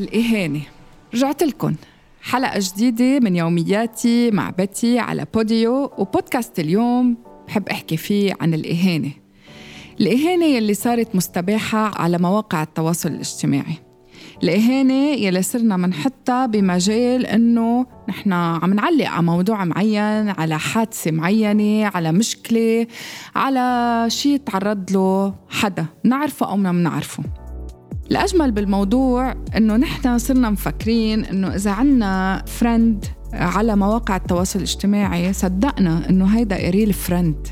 الإهانة. رجعت لكم حلقة جديدة من يومياتي مع بتي على بوديو وبودكاست اليوم بحب أحكي فيه عن الإهانة. الإهانة يلي صارت مستباحة على مواقع التواصل الاجتماعي. الإهانة يلي صرنا منحطها بمجال إنه نحن عم نعلق على موضوع معين على حادثة معينة على مشكلة على شيء تعرض له حدا نعرفه أو ما منعرفه الأجمل بالموضوع إنه نحن صرنا مفكرين إنه إذا عنا friend على مواقع التواصل الاجتماعي صدقنا إنه هيدا real friend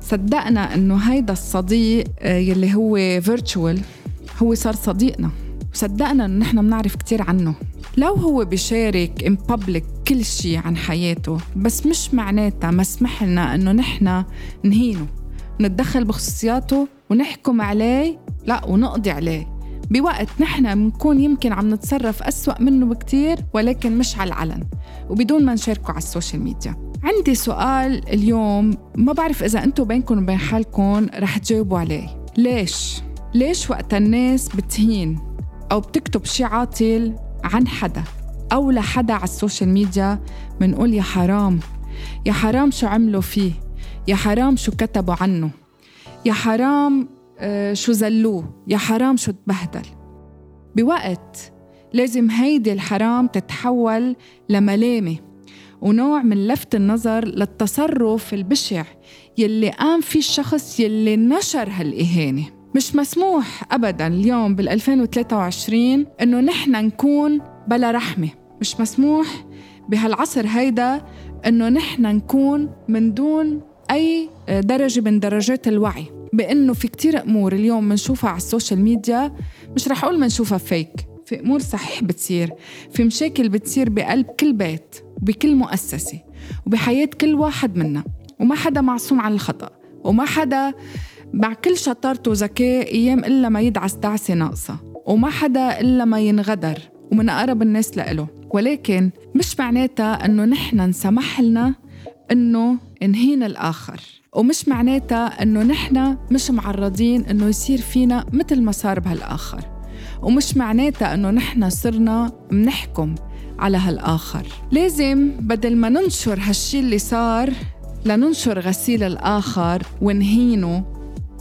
صدقنا إنه هيدا الصديق يلي هو virtual هو صار صديقنا. وصدقنا إنه نحن بنعرف كتير عنه. لو هو بيشارك in public كل شيء عن حياته بس مش معناتها مسمح لنا إنه نحن نهينه. نتدخل بخصوصياته ونحكم عليه لا ونقضي عليه. بوقت نحن بنكون يمكن عم نتصرف أسوأ منه بكتير ولكن مش على العلن وبدون ما نشاركه على ال social media. عندي سؤال اليوم ما بعرف إذا أنتم بينكم وبين حالكم رح تجاوبوا عليه. ليش؟ ليش وقت الناس بتهين أو بتكتب شي عاطل عن حدا أو لحدا على ال social media بنقول يا حرام يا حرام شو عملوا فيه يا حرام شو كتبوا عنه يا حرام شو زلوه. يا حرام شو تبهدل. بوقت لازم هيدي الحرام تتحول لملامة ونوع من لفت النظر للتصرف البشع يلي قام فيه الشخص يلي نشر هالإهانة. مش مسموح أبدا اليوم بال 2023 إنه نحن نكون بلا رحمة. مش مسموح بهالعصر هيدا إنه نحن نكون من دون أي درجة من درجات الوعي. بأنه في كتير أمور اليوم بنشوفها على ال social media مش رح أقول بنشوفها فيك في أمور صحيح بتصير في مشاكل بتصير بقلب كل بيت وبكل مؤسسة وبحياة كل واحد منا وما حدا معصوم عن الخطأ وما حدا مع كل شطارته وذكاء أيام إلا ما يدعس دعسة ناقصة وما حدا إلا ما ينغدر ومن أقرب الناس لإله. ولكن مش معناتها أنه نحن نسمح لنا أنه نهين الآخر. ومش معناتها إنه نحن مش معرضين إنه يصير فينا مثل ما صار بهالآخر. ومش معناتها إنه نحن صرنا منحكم على هالآخر. لازم بدل ما ننشر هالشي اللي صار لننشر غسيل الآخر ونهينه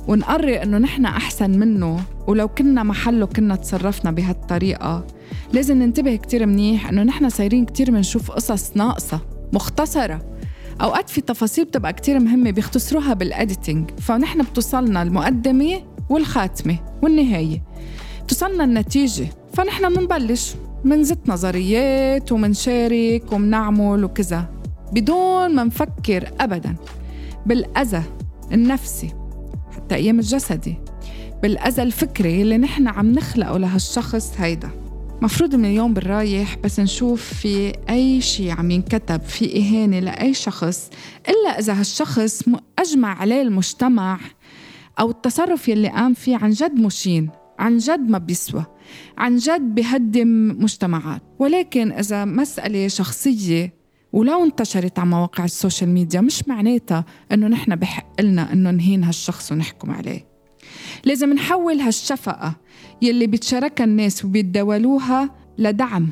ونقرر إنه نحن أحسن منه. ولو كنا محله كنا تصرفنا بهالطريقة. لازم ننتبه كتير منيح إنه نحن صايرين كتير بنشوف قصص ناقصة مختصرة. أوقات في تفاصيل بتبقى كتير مهمة بيختصروها بالاديتنج فنحن بتوصلنا المقدمة والخاتمة والنهاية. توصلنا النتيجة فنحن بنبلش منزت نظريات ومنشارك ومنعمل وكذا بدون ما نفكر ابدا. بالأذى النفسي حتى أيام الجسدي. بالأذى الفكري اللي نحن عم نخلقه لهالشخص هيدا. مفروض من اليوم بالرايح بس نشوف في أي شيء عم ينكتب في إهانة لأي شخص إلا إذا هالشخص أجمع عليه المجتمع أو التصرف يلي قام فيه عن جد مشين عن جد ما بيسوى عن جد بهدم مجتمعات. ولكن إذا مسألة شخصية ولو انتشرت على مواقع السوشيال ميديا مش معناتها إنه نحن بحق لنا إنه نهين هالشخص ونحكم عليه. لازم نحول هالشفقة يلي بتشاركها الناس وبيتداولوها لدعم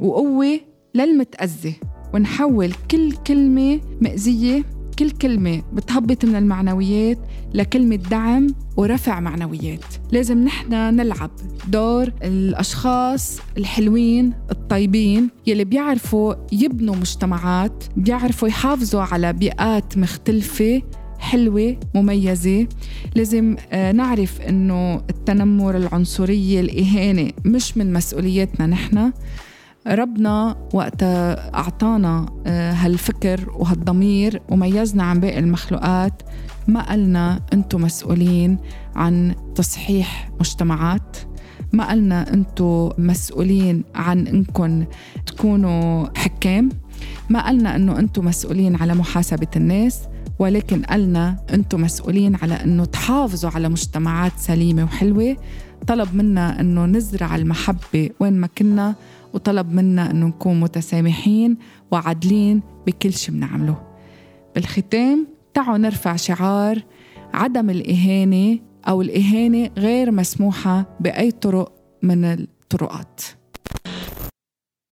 وقوة للمتأذي ونحول كل كلمة مأزية كل كلمة بتهبط من المعنويات لكلمة دعم ورفع معنويات. لازم نحن نلعب دور الأشخاص الحلوين الطيبين يلي بيعرفوا يبنوا مجتمعات بيعرفوا يحافظوا على بيئات مختلفة حلوة مميزة. لازم آه، نعرف إنه التنمر العنصرية الإهانة مش من مسؤولياتنا نحن. ربنا وقت أعطانا آه، هالفكر وهالضمير وميزنا عن باقي المخلوقات ما قلنا أنتم مسؤولين عن تصحيح مجتمعات. ما قلنا أنتم مسؤولين عن أنكم تكونوا حكام. ما قلنا أنه أنتم مسؤولين على محاسبة الناس. ولكن قالنا أنتم مسؤولين على أنه تحافظوا على مجتمعات سليمة وحلوة. طلب منا أنه نزرع المحبة وين ما كنا وطلب منا أنه نكون متسامحين وعادلين بكل شيء بنعمله. بالختام تعوا نرفع شعار عدم الإهانة أو الإهانة غير مسموحة بأي طرق من الطرقات.